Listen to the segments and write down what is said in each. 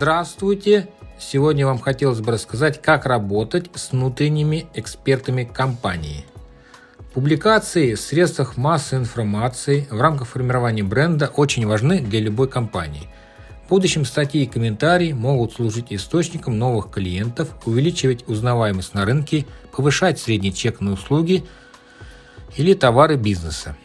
Здравствуйте! Сегодня вам хотелось бы рассказать, как работать с внутренними экспертами компании. Публикации в средствах массовой информации в рамках формирования бренда очень важны для любой компании. В будущем статьи и комментарии могут служить источником новых клиентов, увеличивать узнаваемость на рынке, повышать средний чек на услуги или товары бизнеса.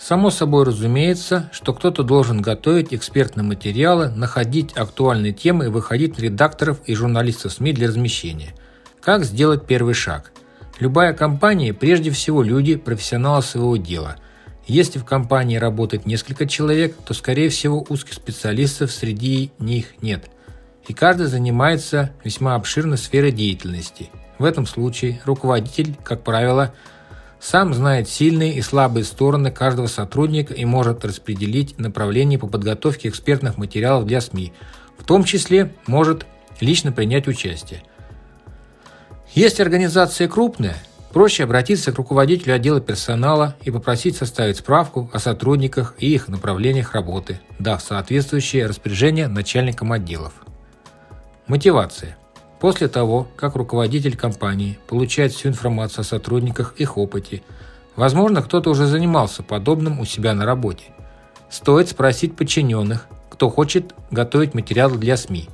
Само собой разумеется, что кто-то должен готовить экспертные материалы, находить актуальные темы и выходить на редакторов и журналистов СМИ для размещения. Как сделать первый шаг? Любая компания прежде всего люди, профессионалы своего дела. Если в компании работает несколько человек, то скорее всего узких специалистов среди них нет. И каждый занимается весьма обширной сферой деятельности. В этом случае руководитель, как правило, сам знает сильные и слабые стороны каждого сотрудника и может распределить направление по подготовке экспертных материалов для СМИ, в том числе может лично принять участие. Если организация крупная, проще обратиться к руководителю отдела персонала и попросить составить справку о сотрудниках и их направлениях работы, дав соответствующее распоряжение начальникам отделов. Мотивация. После того, как руководитель компании получает всю информацию о сотрудниках, их опыте, возможно, кто-то уже занимался подобным у себя на работе. Стоит спросить подчиненных, кто хочет готовить материалы для СМИ.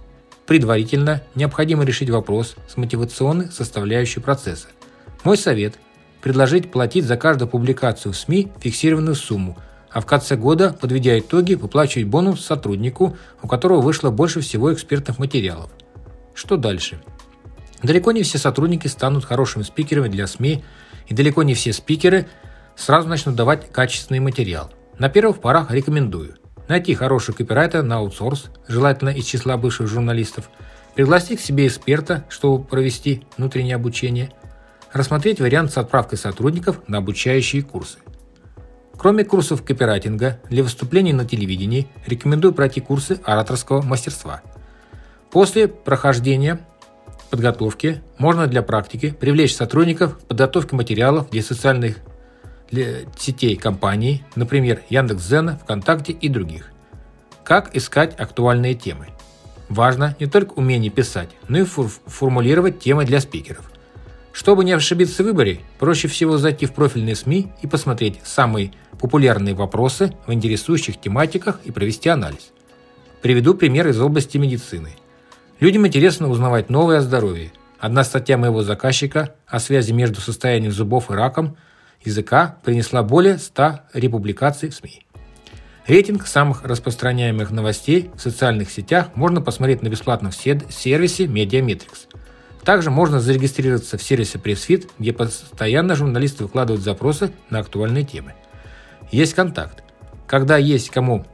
Предварительно необходимо решить вопрос с мотивационной составляющей процесса. Мой совет – предложить платить за каждую публикацию в СМИ фиксированную сумму, а в конце года, подведя итоги, выплачивать бонус сотруднику, у которого вышло больше всего экспертных материалов. Что дальше? Далеко не все сотрудники станут хорошими спикерами для СМИ, и далеко не все спикеры сразу начнут давать качественный материал. На первых порах рекомендую найти хороший копирайтера на аутсорс, желательно из числа бывших журналистов, пригласить к себе эксперта, чтобы провести внутреннее обучение, рассмотреть вариант с отправкой сотрудников на обучающие курсы. Кроме курсов копирайтинга, для выступлений на телевидении рекомендую пройти курсы ораторского мастерства – После прохождения подготовки можно для практики привлечь сотрудников к подготовке материалов для социальных для сетей компании, например, Яндекс.Зена, ВКонтакте и других. Как искать актуальные темы? Важно не только умение писать, но и фор формулировать темы для спикеров. Чтобы не ошибиться в выборе, проще всего зайти в профильные СМИ и посмотреть самые популярные вопросы в интересующих тематиках и провести анализ. Приведу пример из области медицины – Людям интересно узнавать новое о здоровье. Одна статья моего заказчика о связи между состоянием зубов и раком языка принесла более 100 републикаций в СМИ. Рейтинг самых распространяемых новостей в социальных сетях можно посмотреть на бесплатном сервисе Mediametrics. Также можно зарегистрироваться в сервисе PressFit, где постоянно журналисты выкладывают запросы на актуальные темы. Есть контакт. Когда есть кому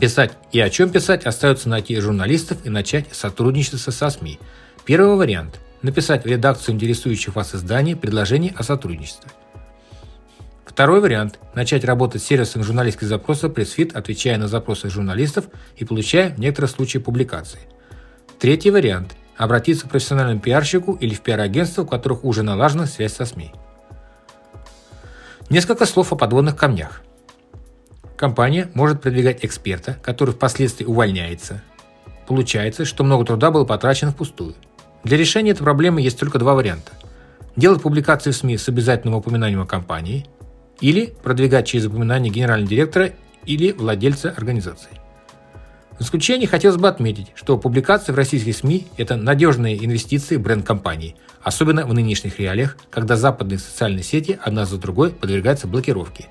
Писать и о чем писать остается найти журналистов и начать сотрудничество со СМИ. Первый вариант – написать в редакцию интересующих вас изданий предложение о сотрудничестве. Второй вариант – начать работать с сервисом журналистских запросов PressFit, отвечая на запросы журналистов и получая в некоторых случаях публикации. Третий вариант – обратиться к профессиональному пиарщику или в пиар-агентство, у которых уже налажена связь со СМИ. Несколько слов о подводных камнях. Компания может продвигать эксперта, который впоследствии увольняется. Получается, что много труда было потрачено впустую. Для решения этой проблемы есть только два варианта. Делать публикации в СМИ с обязательным упоминанием о компании или продвигать через упоминание генерального директора или владельца организации. В заключение хотелось бы отметить, что публикации в российских СМИ – это надежные инвестиции в бренд компании, особенно в нынешних реалиях, когда западные социальные сети одна за другой подвергаются блокировке.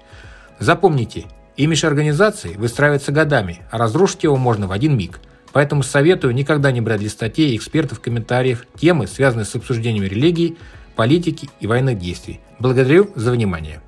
Запомните, Имидж организации выстраивается годами, а разрушить его можно в один миг. Поэтому советую никогда не брать для статей, экспертов, комментариев темы, связанные с обсуждением религии, политики и военных действий. Благодарю за внимание.